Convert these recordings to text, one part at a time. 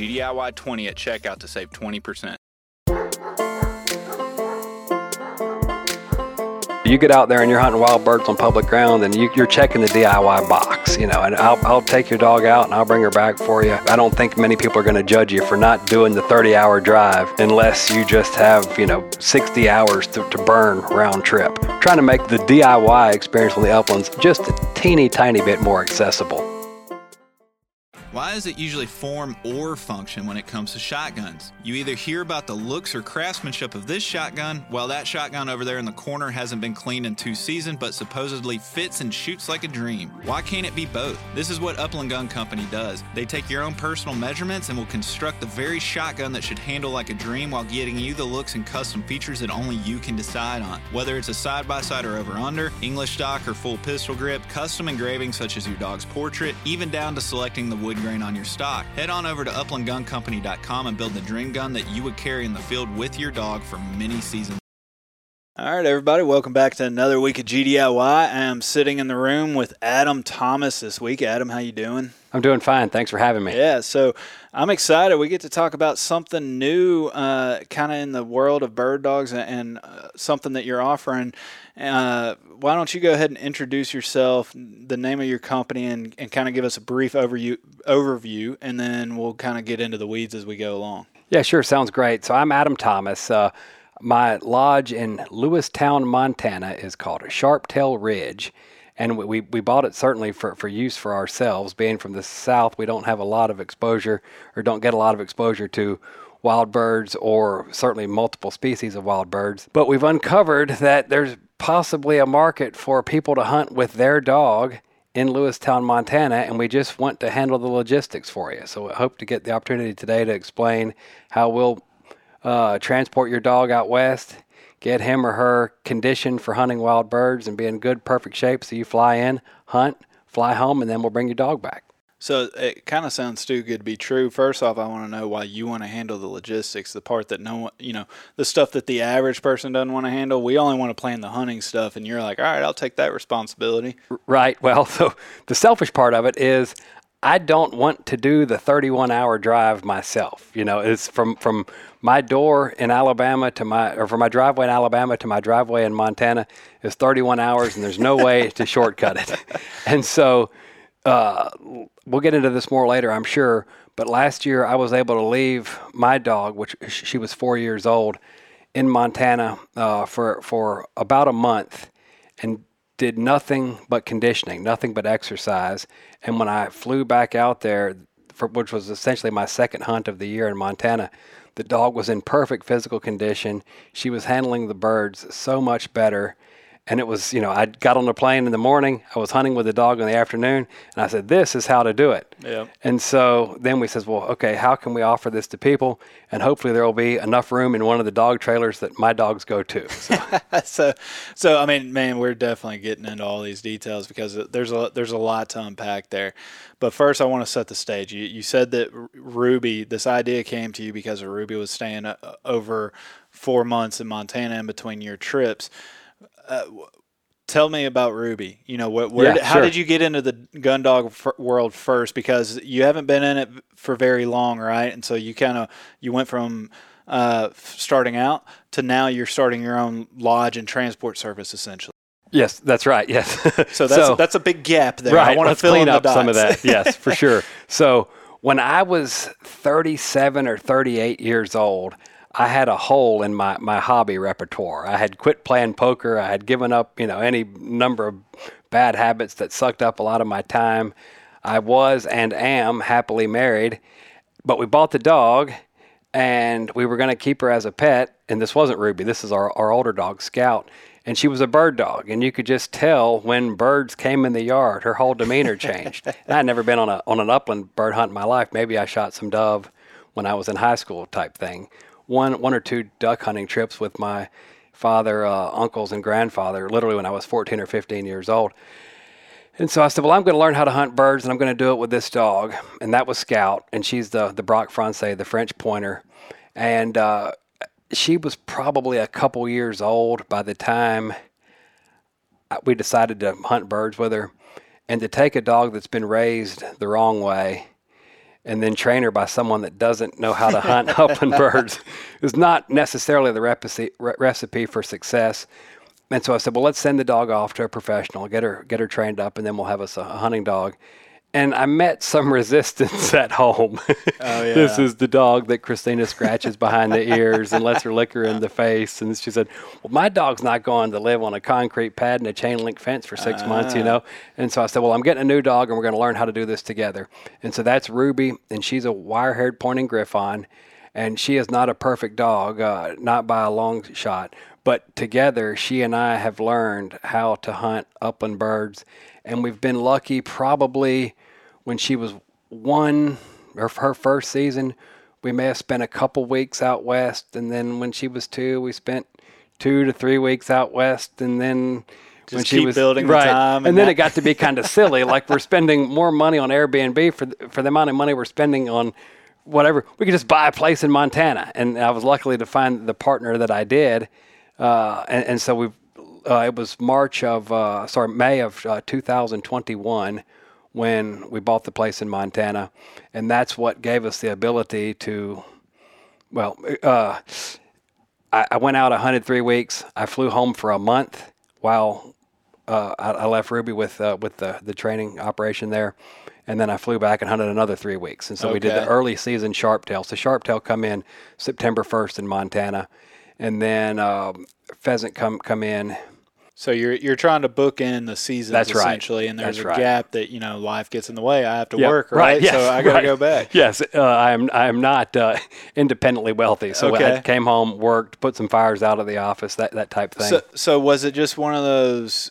GDIY20 at checkout to save 20%. You get out there and you're hunting wild birds on public ground, and you, are checking the DIY box, you know. And I'll, I'll take your dog out and I'll bring her back for you. I don't think many people are going to judge you for not doing the 30-hour drive unless you just have, you know, 60 hours to, to burn round trip. Trying to make the DIY experience on the uplands just a teeny tiny bit more accessible. Why is it usually form or function when it comes to shotguns? You either hear about the looks or craftsmanship of this shotgun, while that shotgun over there in the corner hasn't been cleaned in two seasons but supposedly fits and shoots like a dream. Why can't it be both? This is what Upland Gun Company does. They take your own personal measurements and will construct the very shotgun that should handle like a dream while getting you the looks and custom features that only you can decide on. Whether it's a side by side or over under, English stock or full pistol grip, custom engraving such as your dog's portrait, even down to selecting the wood grain on your stock. Head on over to uplandguncompany.com and build the dream gun that you would carry in the field with your dog for many seasons. All right, everybody, welcome back to another week of GDIY. I am sitting in the room with Adam Thomas this week. Adam, how you doing? I'm doing fine. Thanks for having me. Yeah, so I'm excited. We get to talk about something new, uh, kind of in the world of bird dogs, and uh, something that you're offering. Uh, why don't you go ahead and introduce yourself, the name of your company, and, and kind of give us a brief overview, overview, and then we'll kind of get into the weeds as we go along. Yeah, sure. Sounds great. So I'm Adam Thomas. Uh, my lodge in Lewistown, Montana is called Sharptail Ridge. And we, we bought it certainly for, for use for ourselves. Being from the south, we don't have a lot of exposure or don't get a lot of exposure to wild birds or certainly multiple species of wild birds. But we've uncovered that there's possibly a market for people to hunt with their dog in Lewistown, Montana, and we just want to handle the logistics for you. So I hope to get the opportunity today to explain how we'll uh, transport your dog out west, get him or her conditioned for hunting wild birds, and be in good, perfect shape so you fly in, hunt, fly home, and then we'll bring your dog back. So it kind of sounds too good to be true. First off, I want to know why you want to handle the logistics, the part that no one, you know, the stuff that the average person doesn't want to handle. We only want to plan the hunting stuff, and you're like, all right, I'll take that responsibility. Right. Well, so the selfish part of it is I don't want to do the 31 hour drive myself. You know, it's from from my door in Alabama to my or from my driveway in Alabama to my driveway in Montana is 31 hours, and there's no way to shortcut it. And so uh, we'll get into this more later, I'm sure. But last year, I was able to leave my dog, which she was four years old, in Montana uh, for for about a month, and did nothing but conditioning, nothing but exercise. And when I flew back out there, for, which was essentially my second hunt of the year in Montana, the dog was in perfect physical condition. She was handling the birds so much better and it was, you know, I got on the plane in the morning. I was hunting with the dog in the afternoon, and I said, "This is how to do it." Yeah. And so then we says, "Well, okay, how can we offer this to people? And hopefully there will be enough room in one of the dog trailers that my dogs go to." So, so, so I mean, man, we're definitely getting into all these details because there's a there's a lot to unpack there. But first, I want to set the stage. You you said that Ruby, this idea came to you because Ruby was staying uh, over four months in Montana in between your trips uh, tell me about Ruby. You know, what, where, yeah, did, how did you get into the gun dog f- world first? Because you haven't been in it for very long, right? And so you kind of you went from uh, starting out to now you're starting your own lodge and transport service essentially. Yes, that's right. Yes. So that's that's a big gap there. right. I want to fill clean in up the some of that. Yes, for sure. So when I was 37 or 38 years old, I had a hole in my, my hobby repertoire. I had quit playing poker. I had given up, you know, any number of bad habits that sucked up a lot of my time. I was and am happily married, but we bought the dog and we were going to keep her as a pet. And this wasn't Ruby. This is our, our older dog, Scout. And she was a bird dog. And you could just tell when birds came in the yard, her whole demeanor changed. and I'd never been on, a, on an upland bird hunt in my life. Maybe I shot some dove when I was in high school type thing. One, one or two duck hunting trips with my father, uh, uncles, and grandfather, literally when I was 14 or 15 years old. And so I said, well, I'm going to learn how to hunt birds, and I'm going to do it with this dog. And that was Scout, and she's the the Braque Francais, the French pointer. And uh, she was probably a couple years old by the time we decided to hunt birds with her. And to take a dog that's been raised the wrong way and then train her by someone that doesn't know how to hunt upland birds is not necessarily the recipe, recipe for success. And so I said, well, let's send the dog off to a professional, get her get her trained up, and then we'll have us a hunting dog. And I met some resistance at home. Oh, this is the dog that Christina scratches behind the ears and lets her lick her in the face. And she said, well, my dog's not going to live on a concrete pad and a chain link fence for six months, you know. And so I said, well, I'm getting a new dog, and we're going to learn how to do this together. And so that's Ruby, and she's a wire-haired pointing Griffon and she is not a perfect dog, uh, not by a long shot. But together, she and I have learned how to hunt upland birds, and we've been lucky. Probably when she was one or her first season, we may have spent a couple weeks out west, and then when she was two, we spent two to three weeks out west, and then. when she keep was building the right, time and, and then that- it got to be kind of silly. Like we're spending more money on Airbnb for the, for the amount of money we're spending on whatever. We could just buy a place in Montana, and I was lucky to find the partner that I did, uh, and, and so we. Uh, it was March of uh, sorry May of uh, 2021 when we bought the place in Montana, and that's what gave us the ability to. Well, uh, I, I went out. I hunted three weeks. I flew home for a month while uh, I, I left Ruby with uh, with the the training operation there, and then I flew back and hunted another three weeks. And so we did the early season sharptail. So sharptail come in September first in Montana, and then um, pheasant come come in. So you're you're trying to book in the seasons That's right. essentially, and there's That's a right. gap that you know life gets in the way. I have to Yep, work, right? yes, so I got to right. go back. Yes, uh, I am. I am not uh, independently wealthy, so I came home, worked, put some fires out of the office, that that type thing. So so was it just one of those?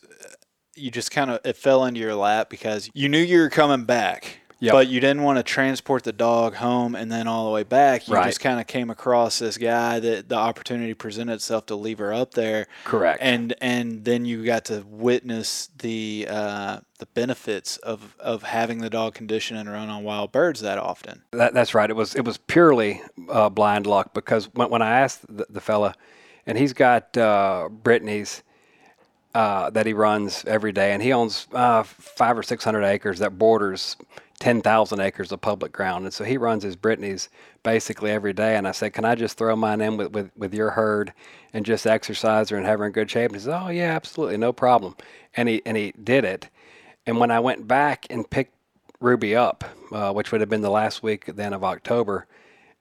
You just kind of it fell into your lap because you knew you were coming back. Yep. But you didn't want to transport the dog home and then all the way back. You Right. just kind of came across this guy that the opportunity presented itself to leave her up there. Correct. And and then you got to witness the uh, the benefits of, of having the dog condition and run on wild birds that often. That, that's right. It was it was purely uh, blind luck because when, when I asked the, the fella, and he's got uh, Brittany's uh, that he runs every day, and he owns uh, five or six hundred acres that borders ten thousand acres of public ground, and so he runs his Brittany's basically every day. And I said, "Can I just throw mine in with, with, with your herd and just exercise her and have her in good shape?" And he said, "Oh yeah, absolutely, no problem." And he and he did it. And when I went back and picked Ruby up, uh, which would have been the last week then of October,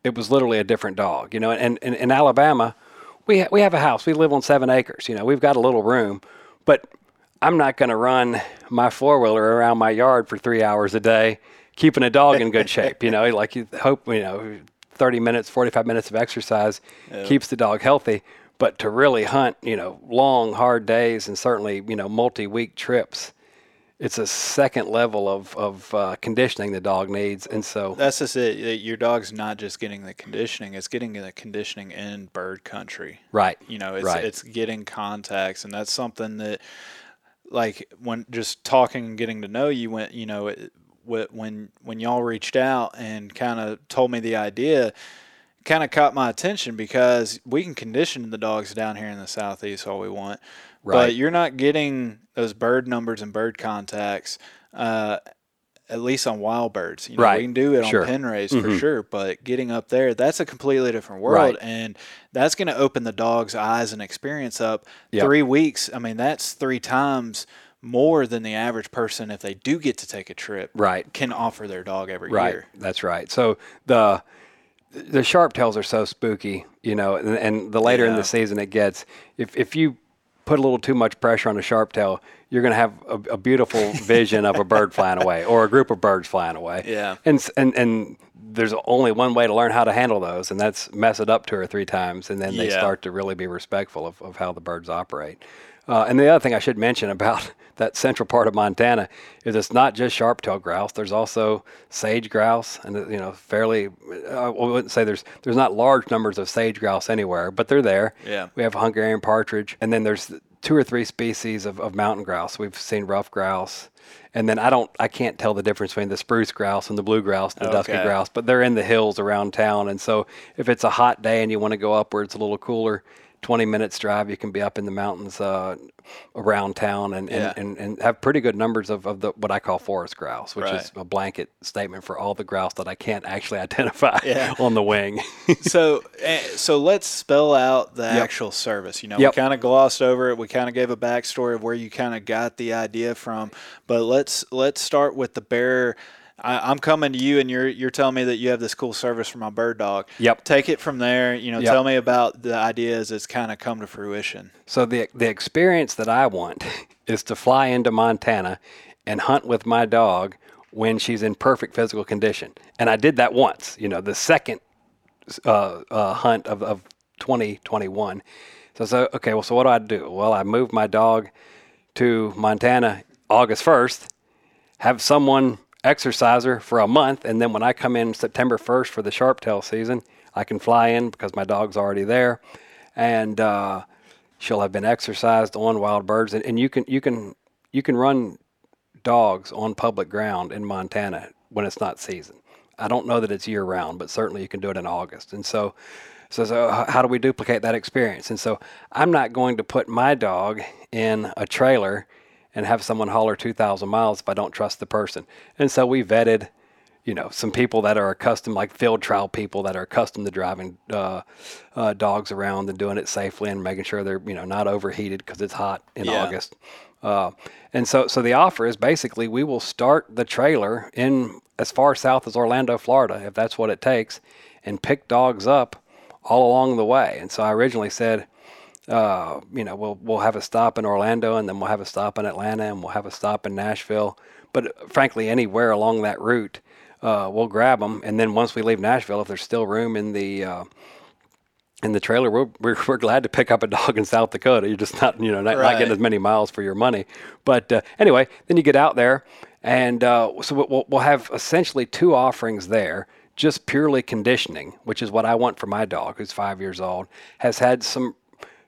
it was literally a different dog. You know, and, and in Alabama, we ha- we have a house. We live on seven acres. You know, we've got a little room, but I'm not going to run my four wheeler around my yard for three hours a day, keeping a dog in good shape. You know, like you hope you know, 30 minutes, 45 minutes of exercise keeps the dog healthy. But to really hunt, you know, long, hard days and certainly, you know, multi week trips, it's a second level of, of uh, conditioning the dog needs. And so, That's just it. Your dog's not just getting the conditioning; it's getting the conditioning in bird country. right. You know, it's Right. it's getting contacts, and that's something that, like, when just talking and getting to know you, went you know, when when y'all reached out and kind of told me the idea, kind of caught my attention because we can condition the dogs down here in the southeast all we want, Right. but you're not getting those bird numbers and bird contacts. Uh, at least on wild birds. You know, Right. we can do it on Sure. pen raise Mhm. for sure, but getting up there, that's a completely different world. Right. And that's going to open the dog's eyes and experience up. Yep. Three weeks, I mean, that's three times more than the average person, if they do get to take a trip, Right. can offer their dog every Right. year. That's right. So the the sharp tails are so spooky, you know, and, and the later in the season it gets, if if you put a little too much pressure on a sharp tail, you're going to have a, a beautiful vision of a bird flying away or a group of birds flying away. Yeah. And and and there's only one way to learn how to handle those, and that's mess it up two or three times, and then they Yeah. start to really be respectful of, of how the birds operate. Uh, and the other thing I should mention about that central part of Montana is it's not just sharp-tailed grouse. There's also sage grouse, and uh, you know, fairly. Uh, I wouldn't say there's there's not large numbers of sage grouse anywhere, but they're there. Yeah. We have a Hungarian partridge, and then there's two or three species of, of mountain grouse. We've seen ruffed grouse, and then I don't, I can't tell the difference between the spruce grouse and the blue grouse, and the dusky grouse, but they're in the hills around town. And so if it's a hot day and you want to go up where it's a little cooler, 20 minutes drive, you can be up in the mountains uh, around town and, and, Yeah. and, and have pretty good numbers of, of the what I call forest grouse, which is a blanket statement for all the grouse that I can't actually identify Yeah. on the wing. so eh, so let's spell out the Yep. actual service. You know, Yep. we kind of glossed over it. We kind of gave a backstory of where you kind of got the idea from. But let's let's start with the bear. I, I'm coming to you, and you're you're telling me that you have this cool service for my bird dog. Yep. Take it from there. You know, Yep. tell me about the ideas that's kind of come to fruition. So the the experience that I want is to fly into Montana and hunt with my dog when she's in perfect physical condition. And I did that once. You know, the second uh, uh, hunt of, of 2021. So, so okay, well, so what do I do? Well, I moved my dog to Montana August 1st, have someone exercise her for a month, and then when I come in September 1st for the sharptail season, I can fly in because my dog's already there, and uh, she'll have been exercised on wild birds, and, and you can you can you can run dogs on public ground in Montana when it's not season. I don't know that it's year round, but certainly you can do it in August. And so, so, so how do we duplicate that experience? And so I'm not going to put my dog in a trailer and have someone holler 2,000 miles if I don't trust the person. And so we vetted, you know, some people that are accustomed, like field trial people that are accustomed to driving uh, uh, dogs around and doing it safely and making sure they're, you know, not overheated because it's hot in Yeah. August. Uh, and so, so the offer is basically we will start the trailer in as far south as Orlando, Florida, if that's what it takes, and pick dogs up all along the way. And so I originally said, uh, you know, we'll we'll have a stop in Orlando, and then we'll have a stop in Atlanta, and we'll have a stop in Nashville. But uh, frankly, anywhere along that route, uh, we'll grab them. And then once we leave Nashville, if there's still room in the uh, in the trailer, we're, we're, we're glad to pick up a dog in South Dakota. You're just not, you know, not, not getting as many miles for your money. But uh, anyway, then you get out there, and uh, so we'll, we'll have essentially two offerings there. Just purely conditioning, which is what I want for my dog, who's five years old, has had some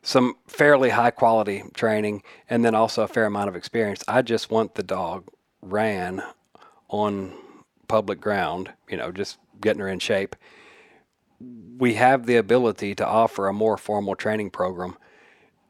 some fairly high quality training, and then also a fair amount of experience. I just want the dog ran on public ground, you know, just getting her in shape we have the ability to offer a more formal training program.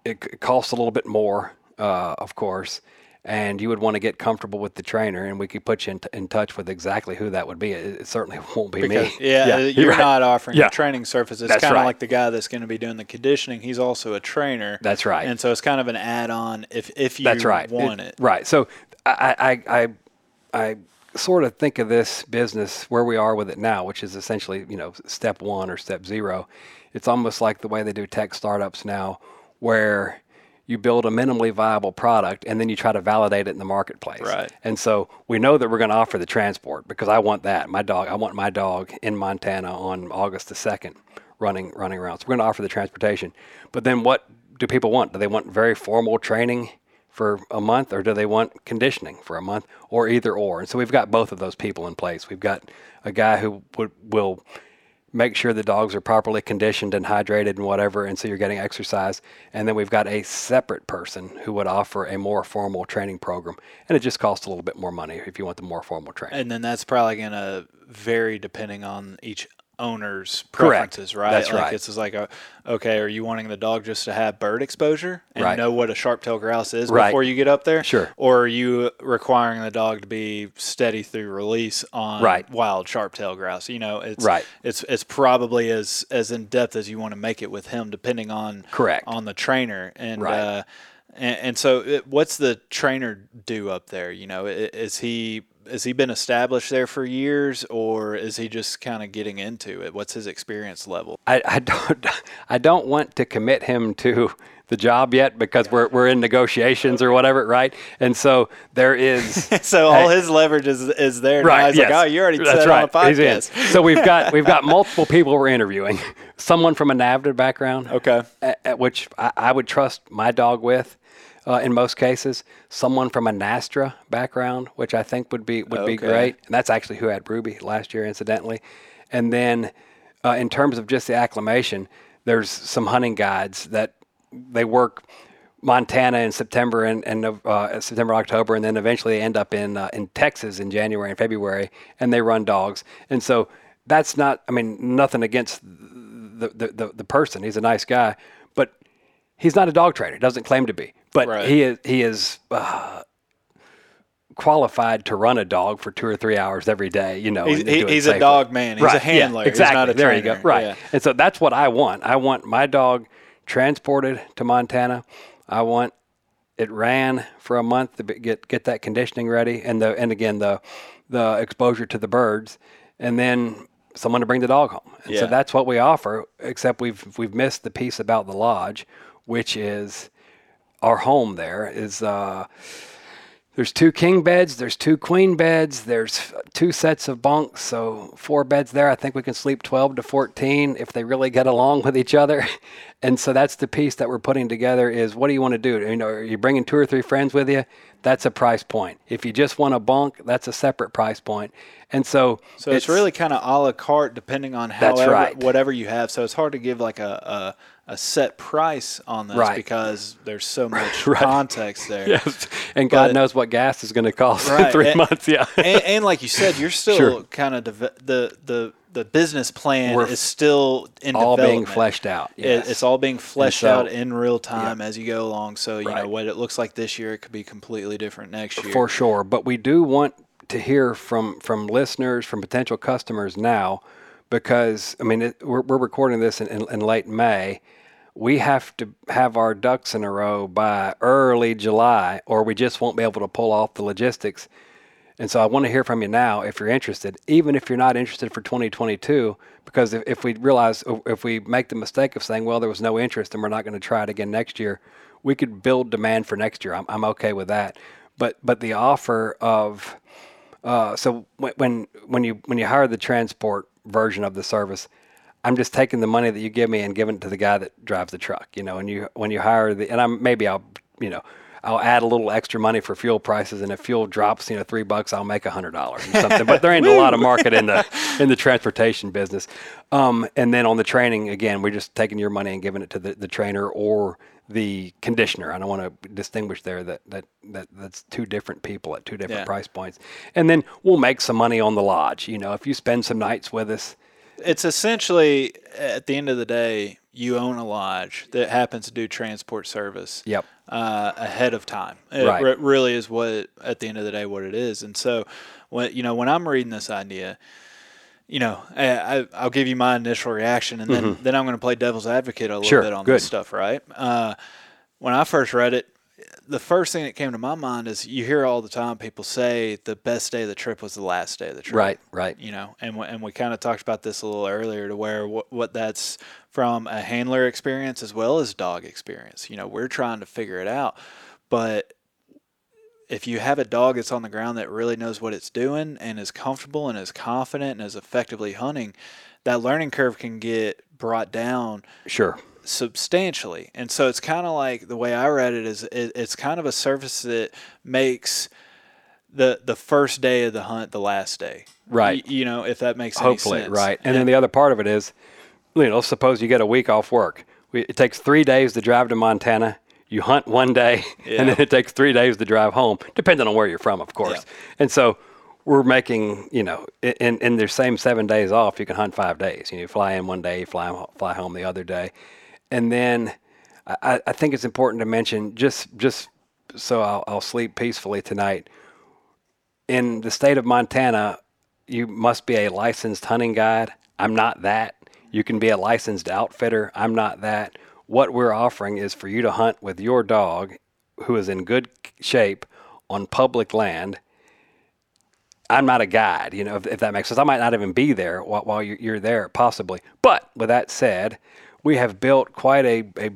It, costs a little bit more, uh, of course, and you would want to get comfortable with the trainer, and we could put you in, t- in touch with exactly who that would be. It, it certainly won't be Because, me. yeah, uh, you're right. not offering Yeah. training surface. It's kind of right. like the guy that's going to be doing the conditioning. He's also a trainer. That's right. And so it's kind of an add-on if if you That's right. want it. Right. So I, I, I, I sort of think of this business where we are with it now, which is essentially, you know, step one or step zero. It's almost like the way they do tech startups now, where you build a minimally viable product and then you try to validate it in the marketplace. Right. And so we know that we're going to offer the transport because I want that. My dog, I want my dog in Montana on August the 2nd running running around. So we're going to offer the transportation. But then what do people want? Do they want very formal training for a month or do they want conditioning for a month or either or? And so we've got both of those people in place. We've got a guy who would, will make sure the dogs are properly conditioned and hydrated and whatever, and so you're getting exercise. And then we've got a separate person who would offer a more formal training program, and it just costs a little bit more money if you want the more formal training. And then that's probably going to vary depending on each owner's Correct. preferences, right? That's like right. It's just like, a, okay, are you wanting the dog just to have bird exposure and Right. know what a sharp-tailed grouse is Right. before you get up there? Sure. Or are you requiring the dog to be steady through release on Right. wild sharp-tailed grouse? You know, it's Right. It's it's probably as as in depth as you want to make it with him, depending on Correct. on the trainer and. Right. Uh, and, and so, it, what's the trainer do up there? You know, is he has he been established there for years, or is he just kind of getting into it? What's his experience level? I, I don't I don't want to commit him to the job yet because we're we're in negotiations or whatever, right? And so there is so all his leverage is is there. right. Now he's yes. like, oh, you already That's said right. on a He's in. so we've got we've got multiple people we're interviewing. Someone from a NAVHDA background, Okay. a- a- which I, I would trust my dog with. Uh, in most cases, someone from a NSTRA background, which I think would be would be great, and that's actually who had Ruby last year, incidentally. And then, uh, in terms of just the acclimation, there's some hunting guides that they work Montana in September and, and uh, September, October, and then eventually they end up in uh, in Texas in January and February, and they run dogs. And so that's not, I mean, nothing against the the, the, the person. He's a nice guy, he's not a dog trainer. Doesn't claim to be, but Right. he is he is. Uh, qualified to run a dog for two or three hours every day you know He's- and do he- it he's a dog man. He's a Right, yeah, handler. He's exactly not a there you go right Yeah. and so that's what I want. I want my dog transported to Montana. I want it ran for a month to get get that conditioning ready, and the and again the the exposure to the birds, and then someone to bring the dog home. And so that's what we offer. Except we've we've missed the piece about the lodge, which is our home. There is. Uh, there's two king beds, there's two queen beds, there's two sets of bunks, so four beds there. I think we can sleep 12 to 14 if they really get along with each other. And so that's the piece that we're putting together is what do you want to do? You know, are you bringing two or three friends with you? That's a price point. If you just want a bunk, that's a separate price point. And so So it's, really kind of a la carte, depending on however right. whatever you have. So it's hard to give like a a, a set price on this Right. because there's so much Right. context there. yes. And God But- knows what gas is going to cost in three and- months. Yeah. and, and like you said, you're still Sure. kind of the the the business plan We're is still in all being fleshed out. It- it's all being fleshed so- out in real time as you go along. So you know what it looks like this year, it could be completely different next year. For sure, but we do want to hear from from listeners, from potential customers now, because I mean it, we're we're recording this in, in, in late May. We have to have our ducks in a row by early July, or we just won't be able to pull off the logistics. And so I want to hear from you now if you're interested, even if you're not interested for 2022, because if, if we realize, if we make the mistake of saying, well, there was no interest and we're not going to try it again next year, we could build demand for next year. I'm, I'm okay with that. But, but the offer of, uh, so when, when, when you, when you hire the transport version of the service, I'm just taking the money that you give me and giving it to the guy that drives the truck, you know, and you, when you hire the, and I'm, maybe I'll, you know, I'll add a little extra money for fuel prices, and if fuel drops, you know, three bucks, I'll make a hundred dollars or something. but there ain't a lot of market in the in the transportation business. Um, and then on the training, again, we're just taking your money and giving it to the, the trainer or the conditioner. I don't want to distinguish there that that that that's two different people at two different Yeah. price points. And then we'll make some money on the lodge. You know, if you spend some nights with us, It's essentially at the end of the day, you own a lodge that happens to do transport service. Yep. Uh, ahead of time. It Right. re- really is what at the end of the day what it is. And so, when you know when I'm reading this idea, you know, I, I, I'll give you my initial reaction, and then then I'm going to play devil's advocate a little Mm-hmm. Sure, bit on good. this stuff, right? Uh, when I first read it, the first thing that came to my mind is you hear all the time people say the best day of the trip was the last day of the trip. Right, right, you know, and we, and we kind of talked about this a little earlier to where what, what that's from a handler experience as well as dog experience. You know, we're trying to figure it out, but if you have a dog that's on the ground that really knows what it's doing and is comfortable and is confident and is effectively hunting, that learning curve can get brought down sure, substantially. And so it's kind of like the way I read it is it, it's kind of a service that makes the the first day of the hunt the last day. Right. Y- you know, if that makes hopefully, sense. Hopefully, right. And then the other part of it is, you know, suppose you get a week off work. We, it takes three days to drive to Montana. You hunt one day, Yeah. and then it takes three days to drive home, depending on where you're from, of course. And so we're making, you know, in, in their same seven days off, you can hunt five days. You know, you fly in one day, fly, fly home the other day. And then I, I think it's important to mention just, just so I'll, I'll sleep peacefully tonight. In the state of Montana, you must be a licensed hunting guide. I'm not that. You can be a licensed outfitter. I'm not that. What we're offering is for you to hunt with your dog who is in good shape on public land. I'm not a guide, you know, if, if that makes sense. I might not even be there while, while you're, you're there, possibly. But with that said, we have built quite a, a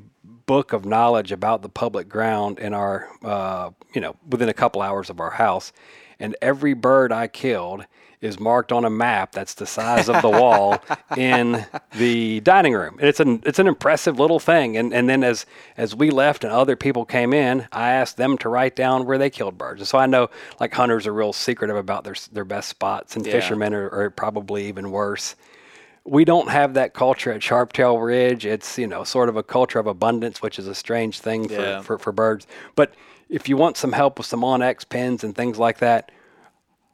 book of knowledge about the public ground in our, uh, you know, within a couple hours of our house. And every bird I killed is marked on a map that's the size of the wall in the dining room. It's an it's an impressive little thing. And and then as as we left and other people came in, I asked them to write down where they killed birds. And so I know like hunters are real secretive about their their best spots, and Yeah. fishermen are, are probably even worse. We don't have that culture at Sharptail Ridge. It's you know sort of a culture of abundance, which is a strange thing for, Yeah. for, for birds. But if you want some help with some on-X pins and things like that,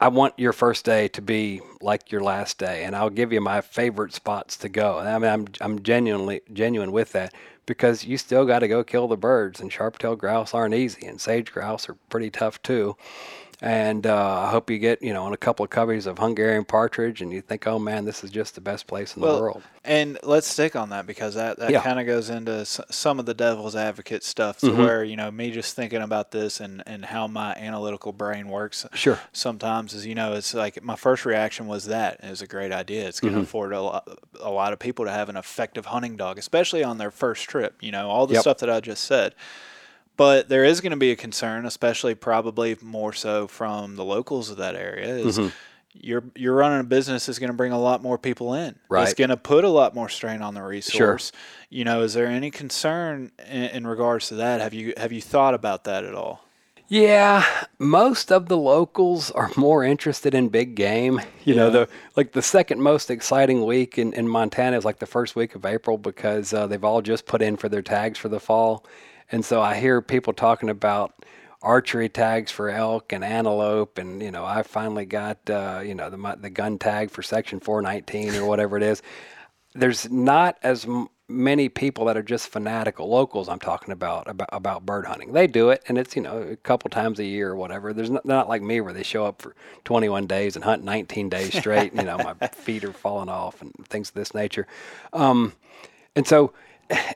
I want your first day to be like your last day, and I'll give you my favorite spots to go. I mean, I'm I'm genuinely genuine with that because you still got to go kill the birds, and sharp-tailed grouse aren't easy, and sage grouse are pretty tough too. And uh, I hope you get you know on a couple of coveys of Hungarian partridge, and you think, oh man, this is just the best place in the world. And let's stick on that because that, that Yeah. kind of goes into s- some of the devil's advocate stuff to Mm-hmm. where, you know, me just thinking about this and, and how my analytical brain works. Sure. Sometimes is, you know, it's like my first reaction was that it was a great idea. It's Mm-hmm. going to afford a lot, a lot of people to have an effective hunting dog, especially on their first trip, you know, all the Yep. stuff that I just said. But there is going to be a concern, especially probably more so from the locals of that area, is Mm-hmm. you're you're running a business is going to bring a lot more people in. Right. It's going to put a lot more strain on the resource. Sure. You know, is there any concern in, in regards to that? Have you have you thought about that at all? Yeah, most of the locals are more interested in big game. You know, the like the second most exciting week in, in Montana is like the first week of April because uh, they've all just put in for their tags for the fall, and so I hear people talking about archery tags for elk and antelope, and you know, I finally got uh, you know the the gun tag for Section 419 or whatever it is. There's not as m- many people that are just fanatical locals I'm talking about about about bird hunting. They do it and it's you know a couple times a year or whatever. There's not, they're not like me where they show up for 21 days and hunt 19 days straight. you know my feet are falling off and things of this nature. Um, and so,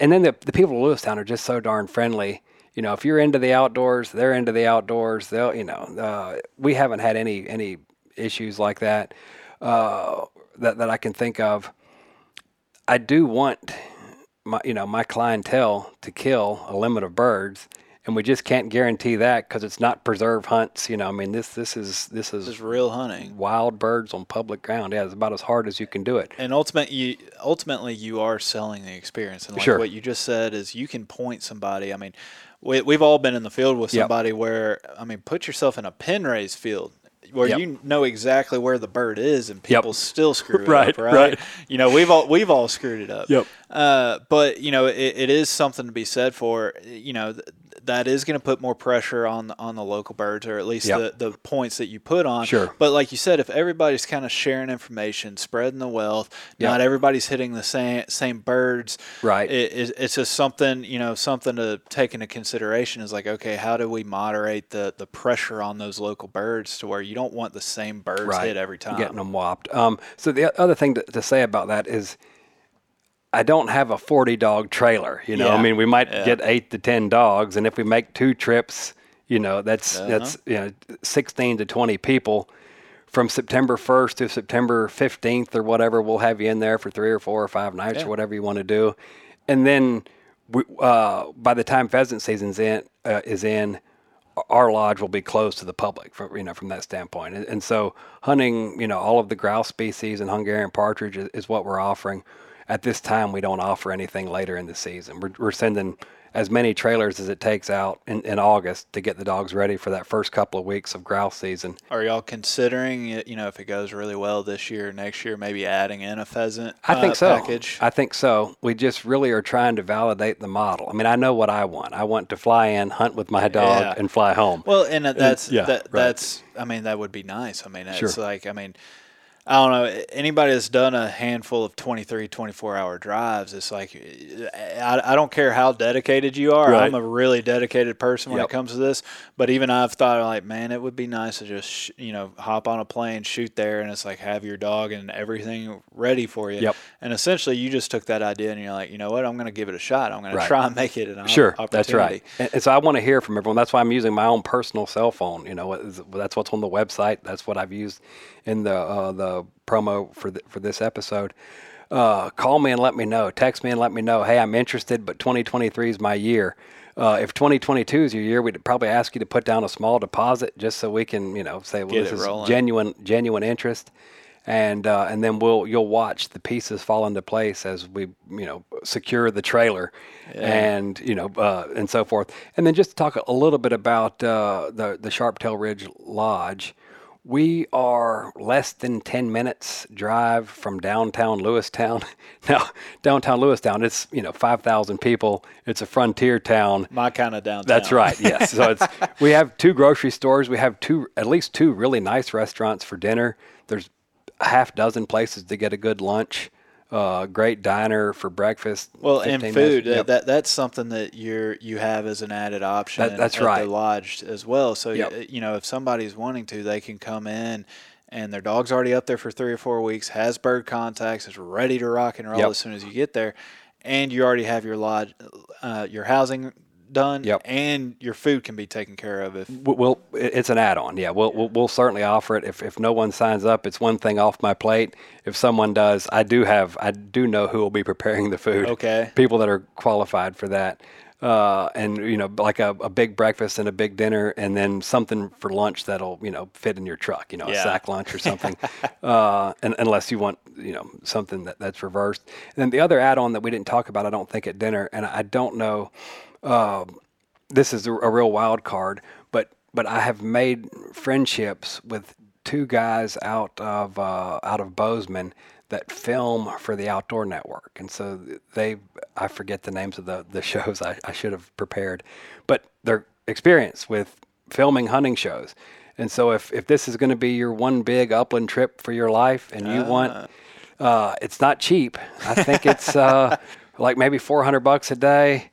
and then the the people of Lewistown are just so darn friendly. You know, if you're into the outdoors, they're into the outdoors. They'll, you know, uh, we haven't had any any issues like that uh, that that I can think of. I do want my you know my clientele to kill a limit of birds, and we just can't guarantee that because it's not preserve hunts. You know, I mean this this is this is This is real hunting. wild birds on public ground. Yeah, it's about as hard as you can do it. And ultimate, you, ultimately, you are selling the experience. And like Sure. what you just said is, you can point somebody. I mean, we, we've all been in the field with Yep. somebody where, I mean, put yourself in a pen raised field where Yep. you know exactly where the bird is, and Yep. people still screw it Right, up, right? right. You know, we've all we've all screwed it up. Yep. Uh, but you know, it, it is something to be said for. You know, that is going to put more pressure on on the local birds, or at least Yep. the the points that you put on. Sure. But like you said, if everybody's kind of sharing information, spreading the wealth, Yep. not everybody's hitting the same same birds. Right. It, it, it's just something you know something to take into consideration is like okay, how do we moderate the the pressure on those local birds to where you don't want the same birds hit every time. Getting them whopped. Um, so the other thing to, to say about that is, I don't have a 40 dog trailer. You know, I mean, we might Yeah. get eight to 10 dogs, and if we make two trips, you know, that's Uh-huh. that's you know 16 to 20 people. From September 1st to September 15th or whatever, we'll have you in there for three or four or five nights Yeah. or whatever you want to do, and then we, uh, by the time pheasant season's in uh, is in, our lodge will be closed to the public from you know from that standpoint and, and so hunting you know all of the grouse species and hungarian partridge is, is what we're offering at this time we don't offer anything later in the season we're, we're sending as many trailers as it takes out in, in August to get the dogs ready for that first couple of weeks of grouse season. Are y'all considering, it, you know, if it goes really well this year, next year, maybe adding in a pheasant I think uh, so. package? I think so. We just really are trying to validate the model. I mean, I know what I want. I want to fly in, hunt with my dog, Yeah. and fly home. Well, and that's yeah, that, right. that's. I mean, that would be nice. I mean, it's Sure. like I mean, I don't know anybody that's done a handful of 23, 24 hour drives. It's like I, I don't care how dedicated you are. Right. I'm a really dedicated person when Yep. it comes to this. But even I've thought like, man, it would be nice to just sh- you know hop on a plane, shoot there, and it's like have your dog and everything ready for you. Yep. And essentially, you just took that idea and you're like, you know what, I'm going to give it a shot. I'm going Right. to try and make it an Sure, opportunity. that's right. And, and so I want to hear from everyone. That's why I'm using my own personal cell phone. You know, that's what's on the website. That's what I've used in the uh, the promo for for this episode. Uh, call me and let me know. Text me and let me know. Hey, I'm interested, but 2023 is my year. Uh, if 2022 is your year, we'd probably ask you to put down a small deposit just so we can, you know, say, well, Get this is rolling. genuine genuine interest and uh, and then we'll you'll watch the pieces fall into place as we you know secure the trailer and you know uh, and so forth and then just to talk a little bit about uh, the the Sharptail Ridge Lodge. We are less than 10 minutes drive from downtown Lewistown. Now, downtown Lewistown, it's, you know, 5,000 people. It's a frontier town. My kind of downtown. That's right. Yes. So it's we have two grocery stores. We have two, at least two really nice restaurants for dinner. There's a half dozen places to get a good lunch. Uh, great diner for breakfast. Well, and food minutes. Yep. that, that that's something that you're you have as an added option. That- that's at right. The lodge as well. So Yep. y- you know, if somebody's wanting to, they can come in. And their dog's already up there for three or four weeks, has bird contacts, is ready to rock and roll Yep. as soon as you get there, and you already have your lodge, uh, your housing done, Yep. and your food can be taken care of. If We'll, it's an add-on. Yeah, we'll, we'll we'll certainly offer it. If if no one signs up, it's one thing off my plate. If someone does, I do have I do know who will be preparing the food. Okay. people that are qualified for that. Uh, and you know, like a, a big breakfast and a big dinner, and then something for lunch that'll you know fit in your truck. You know, a sack lunch or something. uh, and, unless you want you know something that, that's reversed. And then the other add-on that we didn't talk about, I don't think at dinner, and I don't know this is a, a real wild card, but but I have made friendships with two guys out of uh, out of Bozeman that film for the Outdoor Network, and so they I forget the names of the the shows I, I should have prepared, but their experience with filming hunting shows. And so if, if this is going to be your one big upland trip for your life and you want uh, it's not cheap. I think it's uh, like maybe 400 bucks a day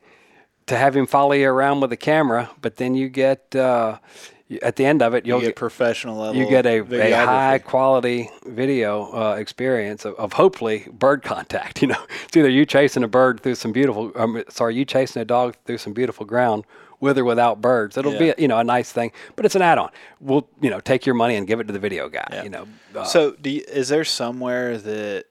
to have him follow you around with a camera, but then you get uh, at the end of it, you you'll get professional level, you get a, a high quality video uh, experience of, of hopefully bird contact. You know, it's either you chasing a bird through some beautiful, um, sorry, you chasing a dog through some beautiful ground with or without birds. It'll Yeah. be you know a nice thing, but it's an add-on. We'll you know take your money and give it to the video guy. Yeah. You know, uh, so, do you, is there somewhere that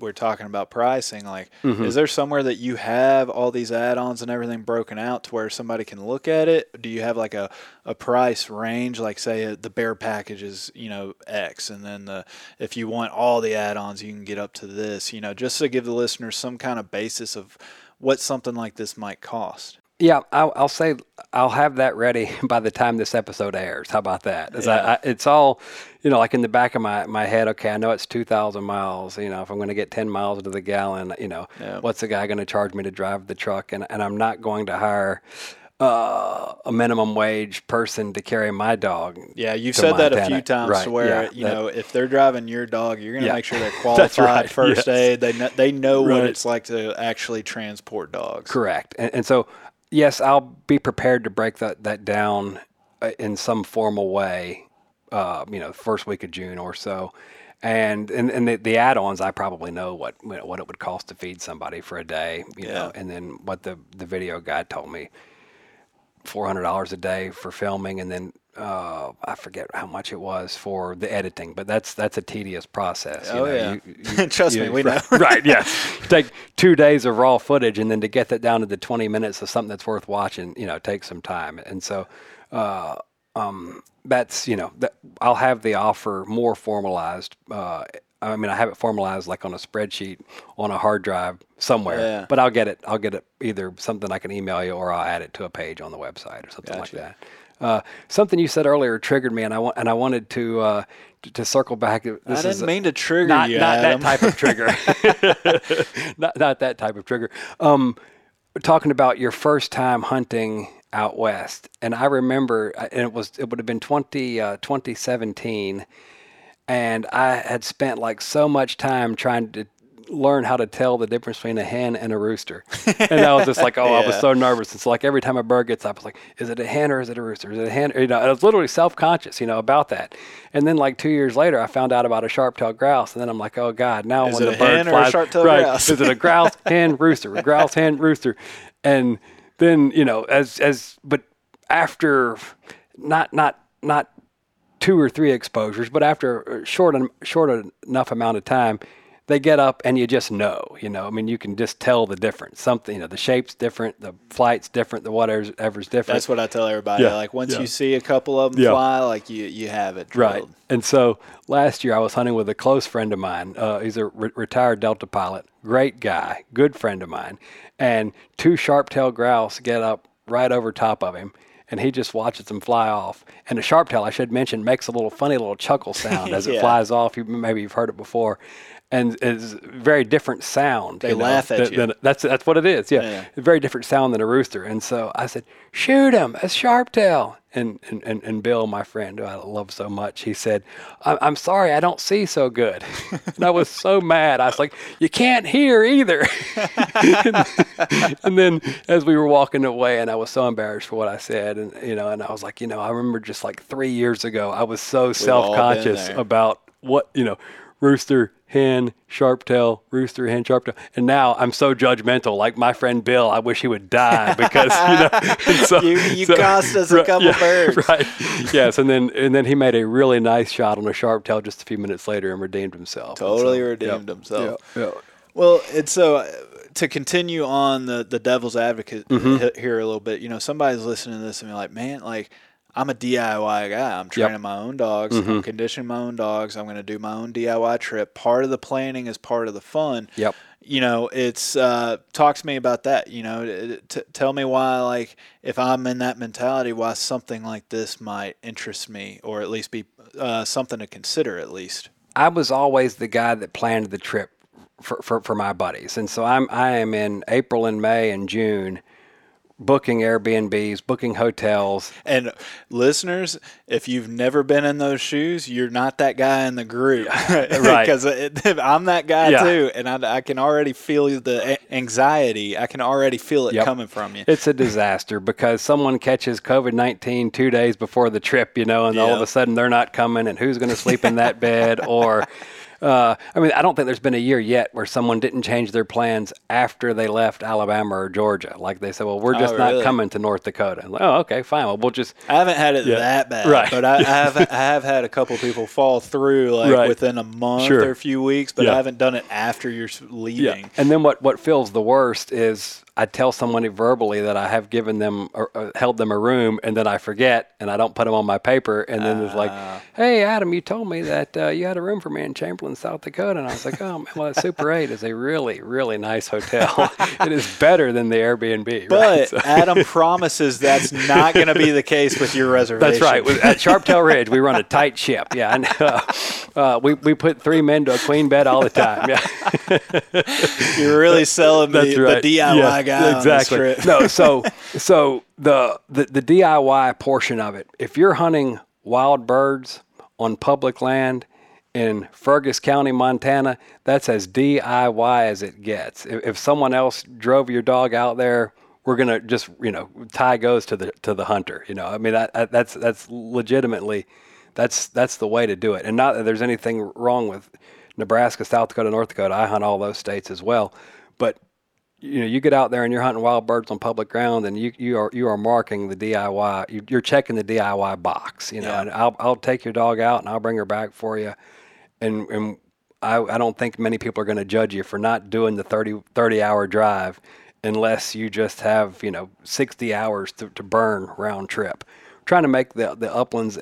we're talking about pricing? Like, Mm-hmm. is there somewhere that you have all these add-ons and everything broken out to where somebody can look at it? Do you have like a, a price range? Like, say uh, the bare package is you know X, and then the if you want all the add-ons, you can get up to this. You know, just to give the listeners some kind of basis of what something like this might cost. Yeah, I'll, I'll say I'll have that ready by the time this episode airs. How about that? As I, I, it's all, you know, like in the back of my, my head. Okay, I know it's two thousand miles. You know, if I'm going to get ten miles to the gallon, you know, Yeah. what's the guy going to charge me to drive the truck? And and I'm not going to hire uh, a minimum wage person to carry my dog. Yeah, you've said that a few times Right, to where yeah, you that- know if they're driving your dog, you're going to Yeah. make sure they're qualified right, first yes. aid. They know, they know what it's like to actually transport dogs. Correct. And, and so, yes, I'll be prepared to break that, that down uh, in some formal way, uh, you know, first week of June or so. And and, and the, the add-ons, I probably know what you know, what it would cost to feed somebody for a day, you know, and then what the, the video guy told me, four hundred dollars a day for filming, and then uh, I forget how much it was for the editing, but that's that's a tedious process. you Oh, know. yeah. You- you- Trust me, we right, know. right, Yeah, Take two days of raw footage and then to get that down to the 20 minutes of something that's worth watching, you know, takes some time. And so, uh, um, that's, you know, that I'll have the offer more formalized, uh, I mean, I have it formalized like on a spreadsheet on a hard drive somewhere. Yeah. But I'll get it. I'll get it either something I can email you or I'll add it to a page on the website or something Gotcha. like that. Uh, something you said earlier triggered me, and I want and I wanted to uh, to, to circle back. This I didn't a- mean to trigger not, you. not Adam. that type of trigger. not, not that type of trigger. Um, talking about your first time hunting out west, and I remember, uh, and it was it would have been 20, uh, 2017, and I had spent like so much time trying to learn how to tell the difference between a hen and a rooster. And I was just like, oh, I was so nervous. It's like every time a bird gets up, I was like, is it a hen or is it a rooster? Is it a hen? You know, I was literally self-conscious, you know, about that. And then like two years later, I found out about a sharp-tailed grouse, and then I'm like, oh God, now Is when the a bird hen or a flies, right, grouse? is it a grouse, hen, rooster, a grouse, hen, rooster, and then you know, as as but after not not not two or three exposures, but after a short short enough amount of time, they get up and you just know. You know, I mean, you can just tell the difference. Something, you know, the shape's different, the flight's different, the whatever's ever's different. That's what I tell everybody. Yeah, Like once yeah. you see a couple of them Yeah. fly, like you you have it Right. And so last year I was hunting with a close friend of mine. Uh, he's a re- retired Delta pilot, great guy, good friend of mine. And two sharp-tailed grouse get up right over top of him. And he just watches them fly off. And the sharp-tail, I should mention, makes a little funny little chuckle sound as it flies off. You, maybe you've heard it before. And it's a very different sound. They you know, laugh at than- you. than- that's that's what it is. Yeah. Yeah. Very different sound than a rooster. And so I said, "Shoot him, a sharptail." And and, and and Bill, my friend, who I love so much, he said, "I'm, I'm sorry, I don't see so good." and I was so mad. I was like, "You can't hear either." and, and then as we were walking away, and I was so embarrassed for what I said, and you know, and I was like, you know, I remember just like three years ago, I was so been self-conscious about what you know, rooster, hen, sharptail, rooster, hen, sharptail, and now I'm so judgmental. Like my friend Bill, I wish he would die because you know. so- You- you so- cost us a couple yeah, birds. right? Yes, and then and then he made a really nice shot on a sharptail just a few minutes later and redeemed himself. Totally so, redeemed yep, himself. yep, yep. Well, it's so uh, to continue on the the devil's advocate Mm-hmm. here a little bit. You know, somebody's listening to this and be like, "Man, like I'm a DIY guy. I'm training my own dogs. Mm-hmm. I'm conditioning my own dogs. I'm going to do my own DIY trip. Part of the planning is part of the fun. Yep. You know, it's uh, talk to me about that. You know, t- tell me why, like, if I'm in that mentality, why something like this might interest me, or at least be uh, something to consider, at least. I was always the guy that planned the trip for, for, for my buddies. And so I'm I am in April and May and June booking Airbnbs, booking hotels. And listeners, if you've never been in those shoes, you're not that guy in the group, Right. Because I'm that guy Yeah. too, and I, I can already feel the anxiety. I can already feel it Yep. coming from you. It's a disaster because someone catches COVID 19 two days before the trip, you know, and all of a sudden they're not coming, and who's going to sleep in that bed? Or, uh, I mean, I don't think there's been a year yet where someone didn't change their plans after they left Alabama or Georgia. Like they said, well, we're just not really? coming to North Dakota. Like, oh, okay, fine. Well, we'll just. I haven't had it that bad, Right. but I, I have I have had a couple people fall through like Right. within a month Sure. or a few weeks, but Yeah. I haven't done it after you're s- leaving. And then what, what feels the worst is I tell somebody verbally that I have given them or uh, held them a room, and then I forget, and I don't put them on my paper, and then it's like, Ah. "Hey, Adam, you told me that uh, you had a room for me in Chamberlain, South Dakota," and I was like, "Oh, man, well, that Super Eight is a really, really nice hotel. it is better than the Airbnb." But right? So- Adam promises that's not going to be the case with your reservation. That's right. At Sharptail Ridge, we run a tight ship. Yeah, and uh, uh, we we put three men to a queen bed all the time. Yeah. You're really selling the, right. the DIY Yeah, guy Exactly. no, so so the, the the DIY portion of it. If you're hunting wild birds on public land in Fergus County, Montana, that's as DIY as it gets. If, if someone else drove your dog out there, we're gonna just you know tie goes to the to the hunter. You know, I mean that, that that's that's legitimately that's that's the way to do it. And not that there's anything wrong with Nebraska, South Dakota, North Dakota. I hunt all those states as well, but you know, you get out there and you're hunting wild birds on public ground, and you, you are you are marking the DIY. You, you're checking the DIY box. You know, Yeah. and I'll I'll take your dog out and I'll bring her back for you, and and I I don't think many people are going to judge you for not doing the 30, 30 hour drive, unless you just have you know sixty hours to, to burn round trip. trying to make the the uplands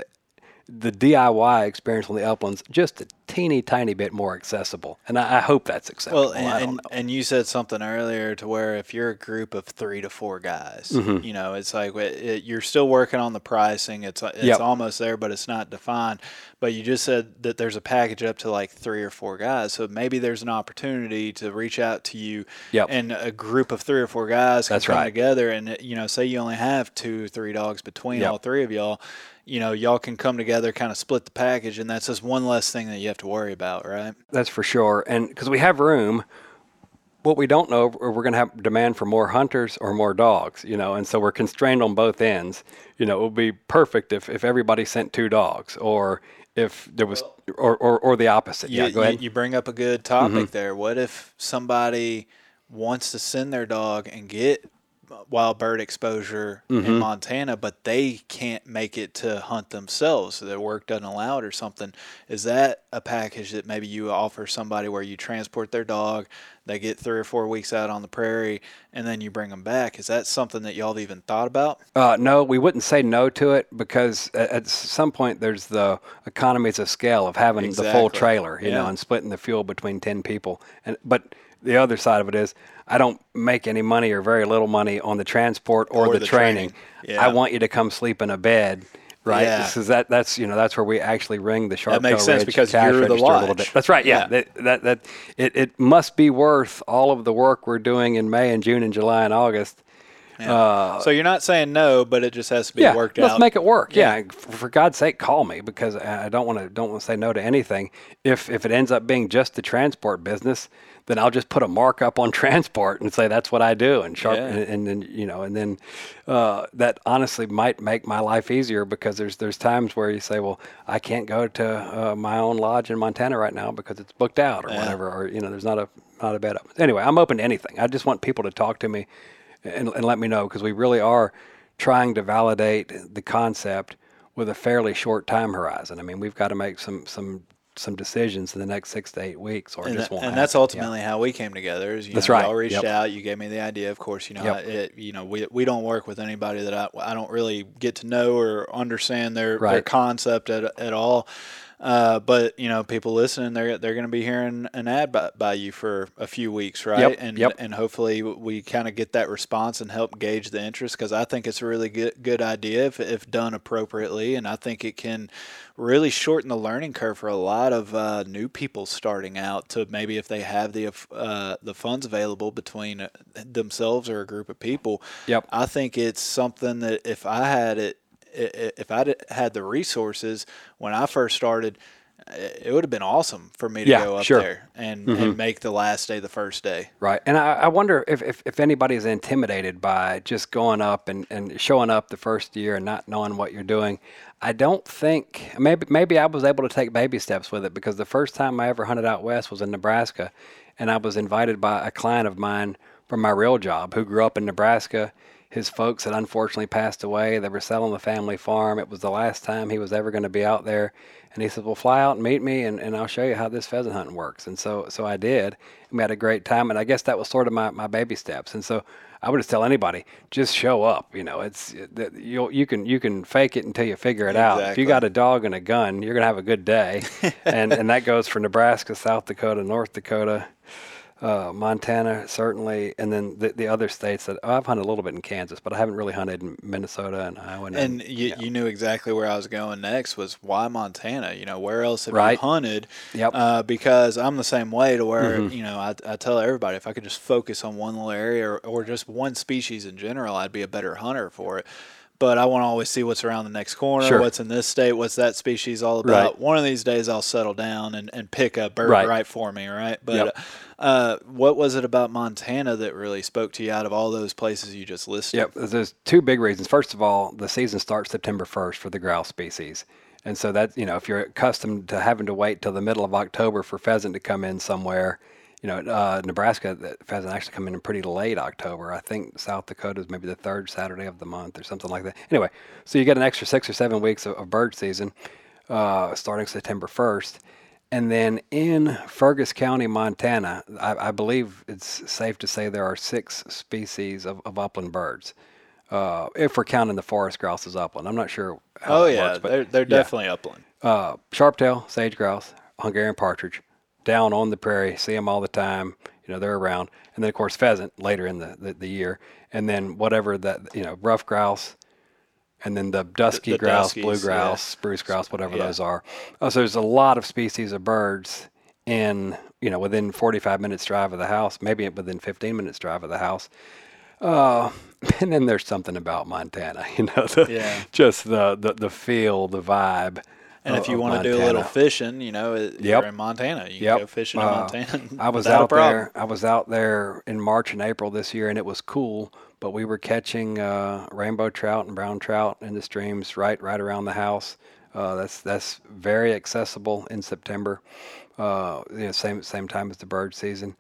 the DIY experience on the uplands just a teeny tiny bit more accessible, and I, I hope that's acceptable. Well, and, and, and you said something earlier to where if you're a group of three to four guys, Mm-hmm. you know, it's like it, it- you're still working on the pricing. It's it's Yep. almost there, but it's not defined. But you just said that there's a package up to like three or four guys, so maybe there's an opportunity to reach out to you Yep. and a group of three or four guys can That's come right. together and you know, say you only have two three dogs between Yep. all three of y'all. You know, y'all can come together, kind of split the package, and that's just one less thing that you have to worry about, right? That's for sure. And because we have room, what we don't know, we're going to have demand for more hunters or more dogs, you know, and so we're constrained on both ends. You know, it would be perfect if, if everybody sent two dogs or if there was, or, or, or the opposite. You, yeah, go ahead. You, bring up a good topic Mm-hmm. there. What if somebody wants to send their dog and get wild bird exposure Mm-hmm. in Montana, but they can't make it to hunt themselves? So their work doesn't allow it or something. Is that a package that maybe you offer somebody where you transport their dog, they get three or four weeks out on the prairie, and then you bring them back? Is that something that y'all have even thought about? Uh, no, we wouldn't say no to it because at, at some point there's the economies of scale of having the full trailer, you know, and splitting the fuel between ten people. And but the other side of it is I don't make any money or very little money on the transport or, Or the, the training. training. I want you to come sleep in a bed. Right, Yeah. This is that. That's you know that's where we actually ring the sharp. That makes sense because you're the register a little lodge. bit. That's right. Yeah, Yeah. That, that that it, it must be worth all of the work we're doing in May and June and July and August. Yeah. Uh, so you're not saying no, but it just has to be yeah, worked let's out. make it work. Yeah, Yeah. For, God's sake, call me because I I don't want to don't want to say no to anything. If if it ends up being just the transport business, then I'll just put a markup on transport and say that's what I do and sharp Yeah. and, and then you know and then uh, that honestly might make my life easier because there's there's times where you say, well, I can't go to uh, my own lodge in Montana right now because it's booked out or Yeah. whatever or you know there's not a not a bed up. Anyway, I'm open to anything. I just want people to talk to me and, and let me know because we really are trying to validate the concept with a fairly short time horizon. I mean, we've got to make some some some decisions in the next six to eight weeks, or and, just tha- won't. and that's happen. Yeah. ultimately how we came together. Is you That's know, right. Y'all reached Yep. out. You gave me the idea. Of course, you know, Yep. It, you know, we, we don't work with anybody that I, I don't really get to know or understand their, their concept at, at all. Uh, but you know, people listening, they're they're going to be hearing an ad by, by you for a few weeks, right? Yep, And yep. and hopefully we kind of get that response and help gauge the interest because I think it's a really good good idea if if done appropriately, and I think it can really shorten the learning curve for a lot of uh, new people starting out to maybe if they have the uh, the funds available between uh, themselves or a group of people. Yep. I think it's something that if I had it, if I had the resources when I first started, it would have been awesome for me to Yeah, go up sure. Mm-hmm. there and, and make the last day the first day. Right. And I, I wonder if, if, if anybody is intimidated by just going up and, and showing up the first year and not knowing what you're doing. I don't think maybe maybe I was able to take baby steps with it because the first time I ever hunted out west was in Nebraska and I was invited by a client of mine from my real job who grew up in Nebraska. His folks had unfortunately passed away. They were selling the family farm. It was the last time he was ever going to be out there. And he said, Well, fly out and meet me, and, and I'll show you how this pheasant hunting works. And so so I did. And we had a great time. And I guess that was sort of my, my baby steps. And so I would just tell anybody, just show up. You know, it's you you can you can fake it until you figure it out. If you got a dog and a gun, you're gonna have a good day. and and that goes for Nebraska, South Dakota, North Dakota, uh, Montana certainly, and then the, the other states that oh, I've hunted a little bit in Kansas, but I haven't really hunted in Minnesota and Iowa. And you, you knew exactly where I was going next was why Montana? You know, where else have Right. you hunted? Yep. Mm-hmm. Uh, because I'm the same way to where, you know, I, I tell everybody if I could just focus on one little area or, or just one species in general, I'd be a better hunter for it. But I want to always see what's around the next corner, Sure. what's in this state, what's that species all about. Right. One of these days I'll settle down and, and pick a bird Right. right, for me, right? But Yep. uh, what was it about Montana that really spoke to you out of all those places you just listed? Yep, there's two big reasons. First of all, the season starts September 1st for the grouse species. And so that, you know, if you're accustomed to having to wait till the middle of October for pheasant to come in somewhere, you know, uh, Nebraska, pheasant actually come in in pretty late October. I think South Dakota is maybe the third Saturday of the month or something like that. Anyway, so you get an extra six or seven weeks of, of bird season uh, starting September 1st. And then in Fergus County, Montana, I, I believe it's safe to say there are six species of, of upland birds. Uh, if we're counting the forest grouse as upland, I'm not sure. How Oh yeah, works, but they're they're definitely upland. uh, sharptail, sage grouse, Hungarian partridge, down on the prairie. See them all the time. You know they're around, and then of course pheasant later in the, the, the year, and then whatever that you know ruffed grouse, and then the dusky the grouse, duskies, blue yeah. grouse, spruce grouse, whatever Yeah. those are. Uh, so there's a lot of species of birds in you know within 45 minutes drive of the house, maybe within 15 minutes drive of the house. Uh, and then there's something about Montana, you know, the, Yeah. just the, the the feel, the vibe. And if you want to do a little fishing, you know, Yep. you're in Montana. You Yep. can go fishing in Uh, Montana. I was out there. I was out there in March and April this year, and it was cool. But we were catching uh, rainbow trout and brown trout in the streams right right around the house. Uh, that's that's very accessible in September. Uh, you know, same same time as the bird season.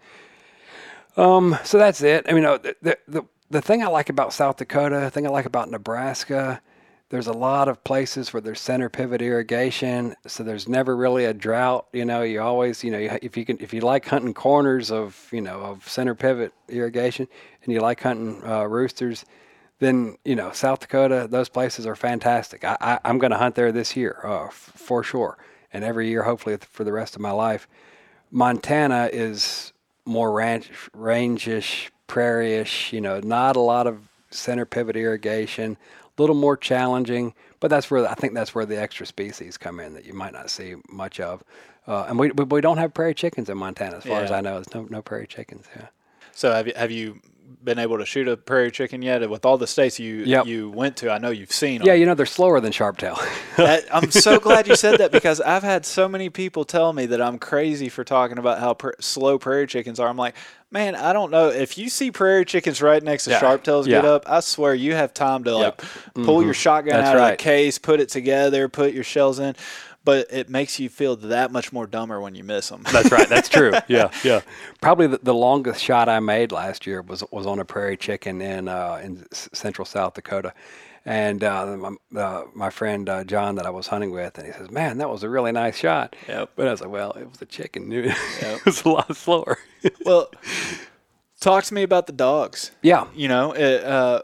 Um, so that's it. I mean, uh, the the the thing I like about South Dakota, the thing I like about Nebraska, there's a lot of places where there's center pivot irrigation, so there's never really a drought. You know, you always, you know, if you can, if you like hunting corners of, you know, of center pivot irrigation, and you like hunting uh, roosters, then you know South Dakota, those places are fantastic. I, I, I'm going to hunt there this year uh, f- for sure, and every year, hopefully, for the rest of my life. Montana is more ranch, range-ish, prairie-ish. You know, not a lot of center pivot irrigation. A little more challenging, but that's where I think that's where the extra species come in that you might not see much of. Uh, and we, we we don't have prairie chickens in Montana, as far as I know. There's no no prairie chickens. Yeah. So have you have you been able to shoot a prairie chicken yet? With all the states you Yep. you went to, I know you've seen them. Yeah, you know they're slower than sharptail. That, I'm so glad you said that because I've had so many people tell me that I'm crazy for talking about how pr- slow prairie chickens are. I'm like, man, I don't know. If you see prairie chickens right next to Yeah. sharptails get up, I swear you have time to like Yep. pull your shotgun That's out of right. the case, put it together, put your shells in. But it makes you feel that much more dumber when you miss them. That's right. That's true. Yeah, yeah. Probably the, the longest shot I made last year was was on a prairie chicken in uh, in central South Dakota, and uh, my, uh, my friend uh, John that I was hunting with, and he says, "Man, that was a really nice shot." Yep. But I was like, "Well, it was a chicken. it was a lot slower." well, talk to me about the dogs. yeah. You know, uh,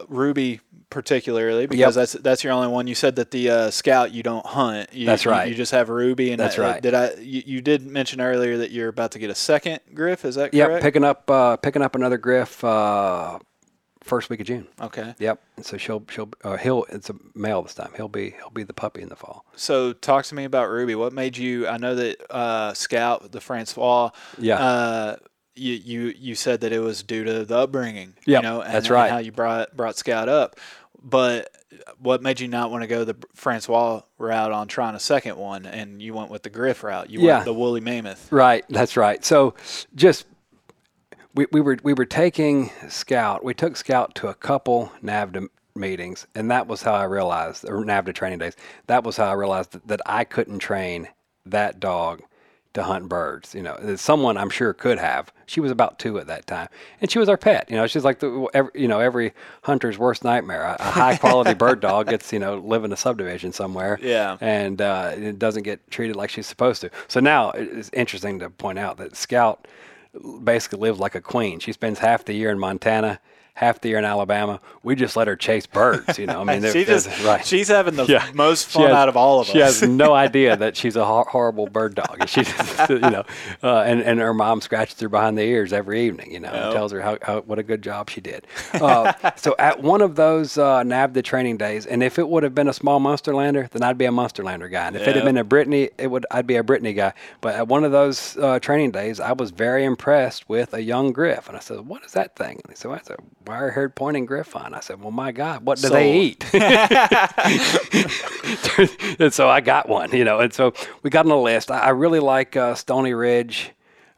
uh, Ruby particularly because that's that's your only one. You said that the uh, scout you don't hunt. You, That's right. You, just have Ruby, and That's I- right. Did I? You, you did mention earlier that you're about to get a second Griff. Is that Yep. correct? Picking up uh, picking up another griff uh, first week of June. okay. Yep. And so she'll she'll uh, he'll it's a male this time. He'll be he'll be the puppy in the fall. So talk to me about Ruby. What made you? I know that uh, Scout, the Francois. Yeah. Uh, you, you you said that it was due to the upbringing. Yeah. You know, and, that's and right. how you brought brought Scout up, but what made you not want to go the Francois route on trying a second one, and you went with the Griff route? You Yeah. went the woolly mammoth. Right, that's right. So just we, we were we were taking Scout. We took Scout to a couple NAVHDA meetings, and that was how I realized, or NAVHDA training days. That was how I realized that, that I couldn't train that dog to hunt birds. You know, someone I'm sure could have. She was about two at that time, and she was our pet. You know, she's like the every, you know every hunter's worst nightmare. A, a high quality bird dog gets you know live in a subdivision somewhere Yeah. and uh, it doesn't get treated like she's supposed to. So now it's interesting to point out that Scout basically lives like a queen. She spends half the year in Montana, half the year in Alabama. We just let her chase birds. You know, I mean, there- she there's- just right. she's having the Yeah. most fun has- out of all of she us. She has no idea that she's a hor- horrible bird dog. She, you know, uh, and and her mom scratches her behind the ears every evening. You know, and tells her how, how what a good job she did. Uh, so at one of those uh, NAVHDA training days, and if it would have been a small Munsterlander, then I'd be a Munsterlander guy. And if it had been a Brittany, it would I'd be a Brittany guy. But at one of those uh, training days, I was very impressed with a young Griff, and I said, "What is that thing?" And they said, well, "That's a wire-haired pointing Griffon." I said, "Well, my God, what do they eat?" and so I got one, you know. And so we got on the list. I, I really like uh, Stony Ridge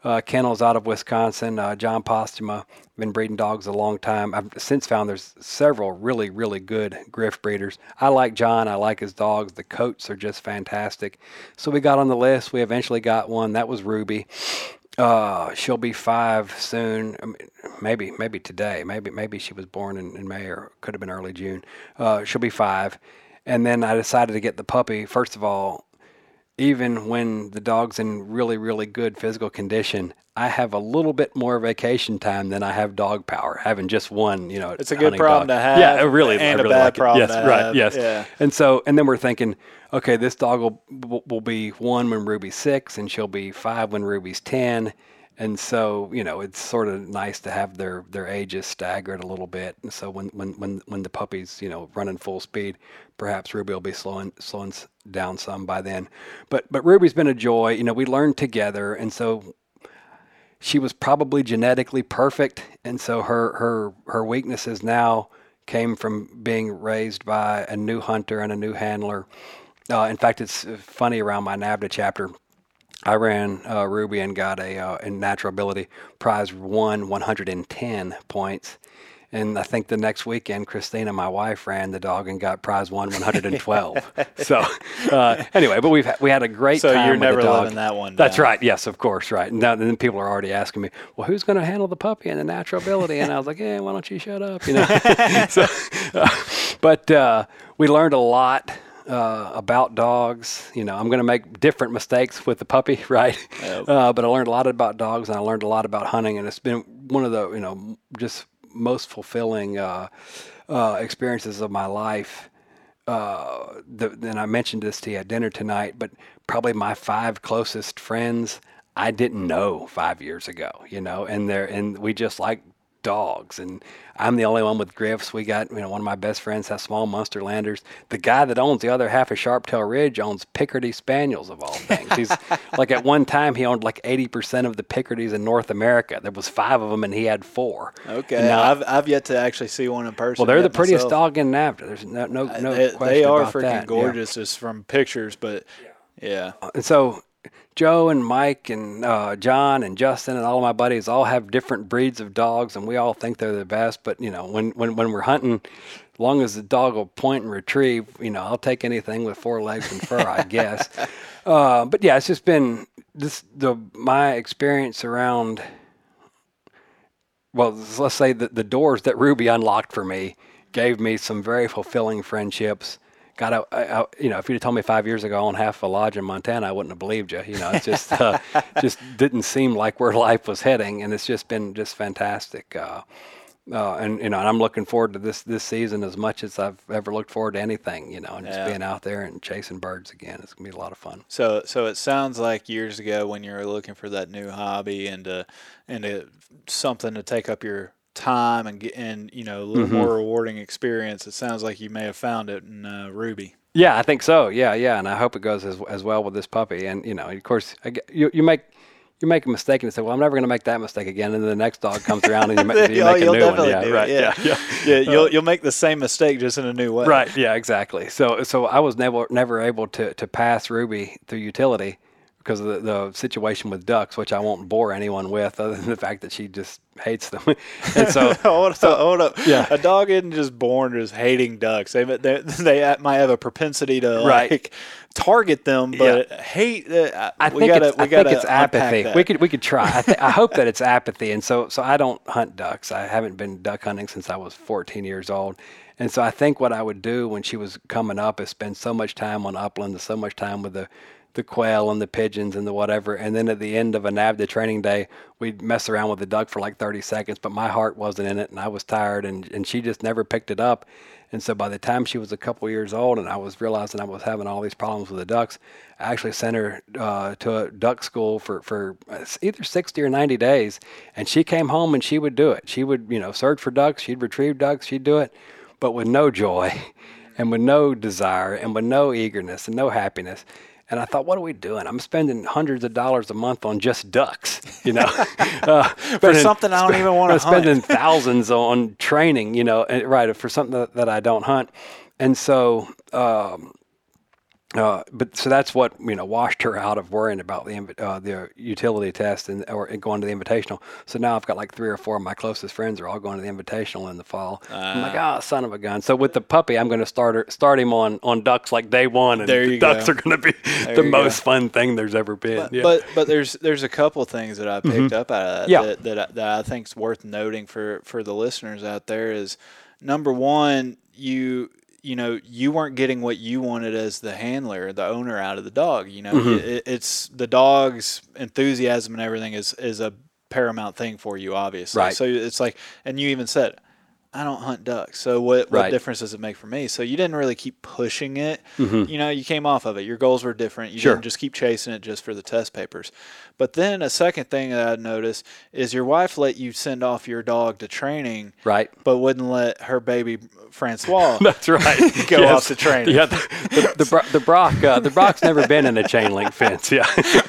uh, kennels out of Wisconsin. Uh, John Postuma been breeding dogs a long time. I've since found there's several really really good Griff breeders. I like John. I like his dogs. The coats are just fantastic. So we got on the list. We eventually got one. That was Ruby. Uh, she'll be five soon. Maybe, maybe today. Maybe, maybe she was born in, in May or could have been early June. Uh, she'll be five. And then I decided to get the puppy. First of all, even when the dog's in really, really good physical condition, I have a little bit more vacation time than I have dog power, having just one, you know. It's a good problem dog. to have, Yeah, it really, and I a really bad like problem Yes, right, have. yes. Yeah. And so, and then we're thinking, okay, this dog will will, be one when Ruby's six, and she'll be five when Ruby's ten. And so, you know, it's sort of nice to have their, their ages staggered a little bit. And so when, when, when, when the puppy's, you know, running full speed, perhaps Ruby will be slowing, slowing down some by then. But, but Ruby's been a joy. You know, we learned together. And so she was probably genetically perfect. And so her, her, her weaknesses now came from being raised by a new hunter and a new handler. Uh, in fact, it's funny around my NAVHDA chapter. I ran uh, Ruby and got a uh, in natural ability prize one 110 points, and I think the next weekend Christina, my wife, ran the dog and got prize one 112. so uh, anyway, but we've ha- we had a great So time. you're with never the dog. living that one That's down. right. Yes, of course. Right. And, now, then people are already asking me, well, who's going to handle the puppy and the natural ability? And I was like, yeah, why don't you shut up? You know. so, uh, but uh, we learned a lot uh, about dogs. You know, I'm going to make different mistakes with the puppy, right? Uh, but I learned a lot about dogs, and I learned a lot about hunting, and it's been one of the you know just most fulfilling uh, uh, experiences of my life. Uh, the, and I mentioned this to you at dinner tonight, but probably my five closest friends I didn't know five years ago, you know, and they're and we just like dogs and I'm the only one with Griffs. We got, you know, one of my best friends has small Munsterlanders. The guy that owns the other half of Sharptail Ridge owns Picardy Spaniels of all things. He's like at one time he owned like 80% of the Picardies in North America. There was five of them and he had four. Okay. And now- I've, I've yet to actually see one in person. well, they're the prettiest myself. dog in NAVHDA. There's no, no, no uh, they, question they are about freaking that. Yeah. gorgeous just from pictures, but yeah. And so Joe and Mike and uh, John and Justin and all of my buddies all have different breeds of dogs, and we all think they're the best. But you know, when when when we're hunting, as long as the dog will point and retrieve, you know, I'll take anything with four legs and fur, I guess. Uh, but yeah, it's just been this the my experience around. Well, let's say that the doors that Ruby unlocked for me gave me some very fulfilling friendships. Got a, I, I- you know, if you'd have told me five years ago I owned half a lodge in Montana, I wouldn't have believed you. You know, it's just uh, just didn't seem like where life was heading, and it's just been just fantastic. Uh, uh, and you know, and I'm looking forward to this this season as much as I've ever looked forward to anything. You know, and just Yeah. being out there and chasing birds again. It's gonna be a lot of fun. So so it sounds like years ago when you were looking for that new hobby and uh, and something to take up your time and and you know a little Mm-hmm. more rewarding experience. It sounds like you may have found it in uh, Ruby. Yeah, I think so. Yeah, yeah, and I hope it goes as as well with this puppy. And you know, of course, I get- you you make you make a mistake and say, "Well, I'm never going to make that mistake again." And then the next dog comes around and you, ma- you make a new one. Yeah, right. yeah. yeah, Yeah, you'll you'll make the same mistake just in a new way. Right. Yeah. Exactly. So so I was never never able to to pass Ruby through utility because of the, the situation with ducks, which I won't bore anyone with, other than the fact that she just hates them. and so hold up, hold up. Yeah. A dog isn't just born just hating ducks. They they, they might have a propensity to Right. like target them, but hate. Uh, I we think gotta, it's, I think it's apathy. that. We could we could try. I, th- I hope that it's apathy. And so so I don't hunt ducks. I haven't been duck hunting since I was 14 years old. And so I think what I would do when she was coming up is spend so much time on upland, and so much time with the the quail and the pigeons and the whatever. And then at the end of a NAVHDA training day, we'd mess around with the duck for like 30 seconds, but my heart wasn't in it and I was tired and, and she just never picked it up. And so by the time she was a couple years old and I was realizing I was having all these problems with the ducks, I actually sent her uh, to a duck school for, for either 60 or 90 days. And she came home and she would do it. She would, you know, search for ducks, she'd retrieve ducks, she'd do it, but with no joy and with no desire and with no eagerness and no happiness. And I thought, what are we doing? I'm spending hundreds of dollars a month on just ducks, you know, uh, for spending- something I don't even want I'm to hunt. spending thousands on training, you know, and, right for something that, that I don't hunt. And so, um, uh, but so that's what you know washed her out of worrying about the uh, the utility test and or going to the invitational. So now I've got like three or four of my closest friends are all going to the invitational in the fall. I'm like, Ah. oh, son of a gun. So with the puppy, I'm going to start her, start him on on ducks like day one, and There the ducks go. are going to be There the you go. most fun thing there's ever been. But, yeah. but but there's there's a couple things that I picked up out of that Yeah. that, that, I, that I think's worth noting for for the listeners out there is number one you you know you weren't getting what you wanted as the handler, the owner out of the dog. You know, Mm-hmm. it, it's the dog's enthusiasm and everything is is a paramount thing for you, obviously. Right. So it's like, and you even said. I don't hunt ducks, so what, what Right. difference does it make for me? So you didn't really keep pushing it. You know, you came off of it. Your goals were different. You Mm-hmm. Sure. didn't just keep chasing it just for the test papers. But then a second thing that I noticed is your wife let you send off your dog to training, Right. but wouldn't let her baby Francois That's right. go Yes. off to training. Yeah, the, the, the, the Braque, uh, the Braque's never been in a chain link fence. Yeah,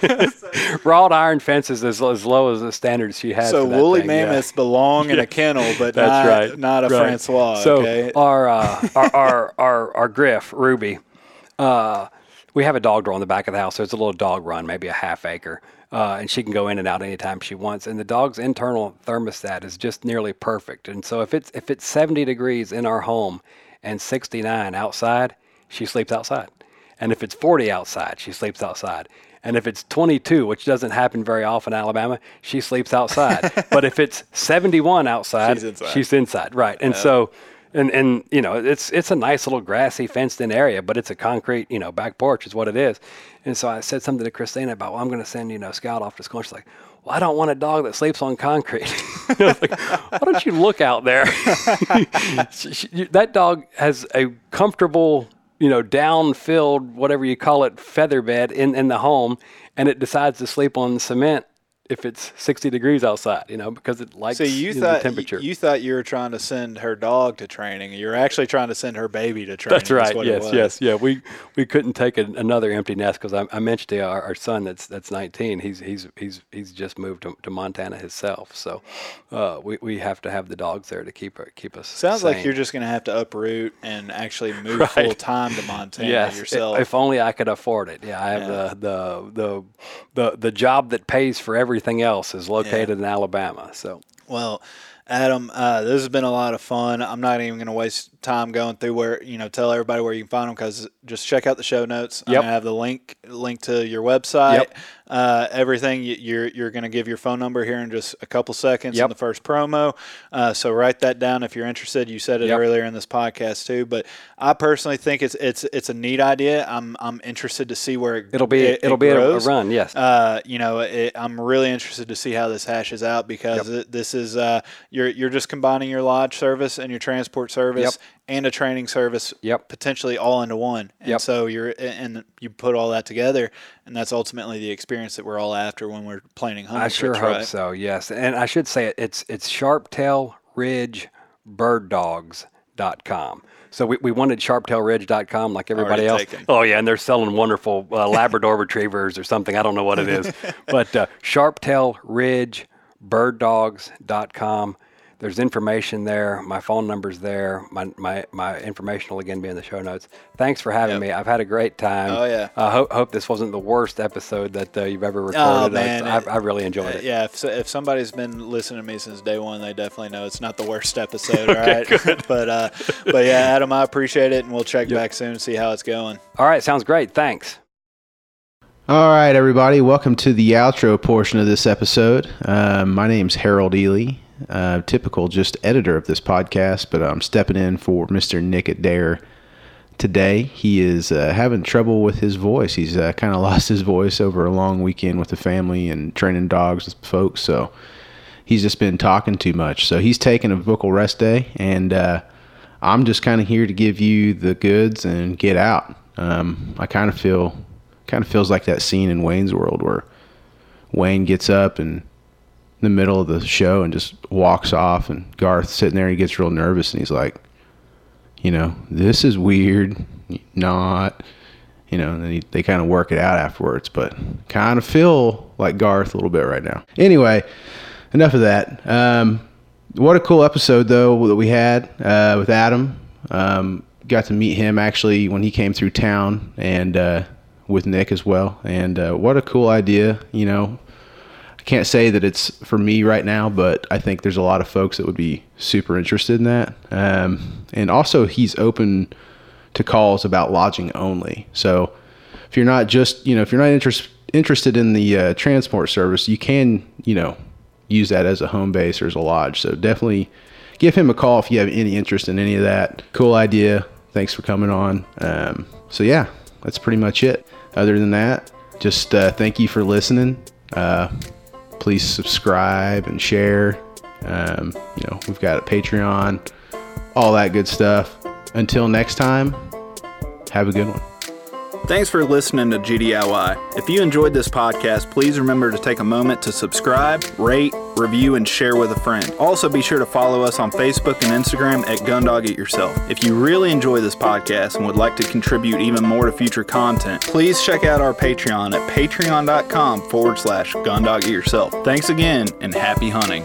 wrought iron fences as, as low as the standards she had. So woolly thing, yeah. mammoths belong in a kennel, but That's not, right. not a right. Francois. So okay. our, uh, our our our our Griff Ruby, uh, we have a dog door on the back of the house. So it's a little dog run, maybe a half acre, uh, and she can go in and out anytime she wants. And the dog's internal thermostat is just nearly perfect. And so if it's if it's 70 degrees in our home and 69 outside, she sleeps outside. And if it's 40 outside, she sleeps outside. And if it's 22, which doesn't happen very often in Alabama, she sleeps outside. but if it's 71 outside, She's inside. she's inside. Right. And so, and, and, you know, it's, it's a nice little grassy fenced in area, but it's a concrete, you know, back porch is what it is. And so I said something to Christina about, well, I'm going to send, you know, Scout off to school. She's like, well, I don't want a dog that sleeps on concrete. Like, why don't you look out there? She- she- that dog has a comfortable, you know, down-filled, whatever you call it, feather bed in, in the home, and it decides to sleep on cement if it's 60 degrees outside, you know, because it likes So you you know, thought the temperature. you thought you were trying to send her dog to training. You're actually trying to send her baby to training. That's right. what it Yes, yes, yeah. We we couldn't take an another empty nest because I, I mentioned to our, our son that's that's 19. He's he's he's he's just moved to, to Montana himself. So uh, we, we have to have the dogs there to keep her- keep us. Sounds like you're just going to have to uproot and actually move Right. full time to Montana yes. yourself. If only I could afford it. Yeah, I have Yeah. the, the the the the job that pays for everything else is located in Alabama. So Well, Adam, uh, this has been a lot of fun. I'm not even going to waste time going through where you know tell everybody where you can find them because just check out the show notes. I'm Yep. gonna have the link link to your website, Yep. Uh, everything. You- You're you're going to give your phone number here in just a couple seconds in the first promo. Uh, so write that down if you're interested. You said it Yep. earlier in this podcast too, but I personally think it's it's it's a neat idea. I'm I'm interested to see where it, it'll be it, it'll it be a, a run. Yes. uh, you know, it, I'm really interested to see how this hashes out because it, this is uh, you're you're just combining your lodge service and your transport service Yep. And a training service, Yep. potentially all into one. And Yep. so you're and you put all that together, and that's ultimately the experience that we're all after when we're planning hunting. I sure trips, hope right? so. Yes, and I should say it, it's it's Sharptail Ridge birddogs.com. So we, we wanted sharptailridge.com like everybody else. taken. Oh yeah, and they're selling wonderful uh, Labrador retrievers or something. I don't know what it is, but uh, sharptailridgebirddogs.com. There's information there. My phone number's there. My, my, my information will again be in the show notes. Thanks for having Yep. me. I've had a great time. Oh, yeah. I hope, hope this wasn't the worst episode that uh, you've ever recorded. Oh I- man, I, it- I really enjoyed uh, it. Yeah, if, if somebody's been listening to me since day one, they definitely know it's not the worst episode. okay, all right, but uh, but yeah, Adam, I appreciate it, and we'll check back soon and see how it's going. All right, sounds great. Thanks. All right, everybody, welcome to the outro portion of this episode. Um, my name's Harold Ely, uh, typical just editor of this podcast, but I'm stepping in for Mr. Nick Adair today. He is uh, having trouble with his voice. He's uh, kind of lost his voice over a long weekend with the family and training dogs with folks, so he's just been talking too much. So he's taking a vocal rest day, and uh, I'm just kind of here to give you the goods and get out. Um, I kind of feel, kind of feels like that scene in Wayne's World where Wayne gets up and the middle of the show and just walks off, and Garth sitting there, and he gets real nervous, and he's like, you know, this is weird, not, you know, and then he, they kind of work it out afterwards, but kind of feel like Garth a little bit right now. Anyway, enough of that. Um, what a cool episode though that we had uh, with Adam. Um, got to meet him actually when he came through town, and uh, with Nick as well. And uh, what a cool idea, you know. Can't say that it's for me right now, but I think there's a lot of folks that would be super interested in that. Um, and also, he's open to calls about lodging only. So if you're not just, you know, if you're not interest, interested in the uh, transport service, you can, you know, use that as a home base or as a lodge. So definitely give him a call if you have any interest in any of that. Cool idea. thanks for coming on. Um, so yeah, that's pretty much it. Other than that, just uh, thank you for listening. Uh, please subscribe and share. Um, you know, we've got a Patreon, all that good stuff. Until next time, have a good one. Thanks for listening to GDIY. If you enjoyed this podcast, please remember to take a moment to subscribe, rate, review, and share with a friend. Also, be sure to follow us on Facebook and Instagram at Gundog It Yourself. If you really enjoy this podcast and would like to contribute even more to future content, please check out our Patreon at patreon.com forward slash Gundog It Yourself. Thanks again and happy hunting.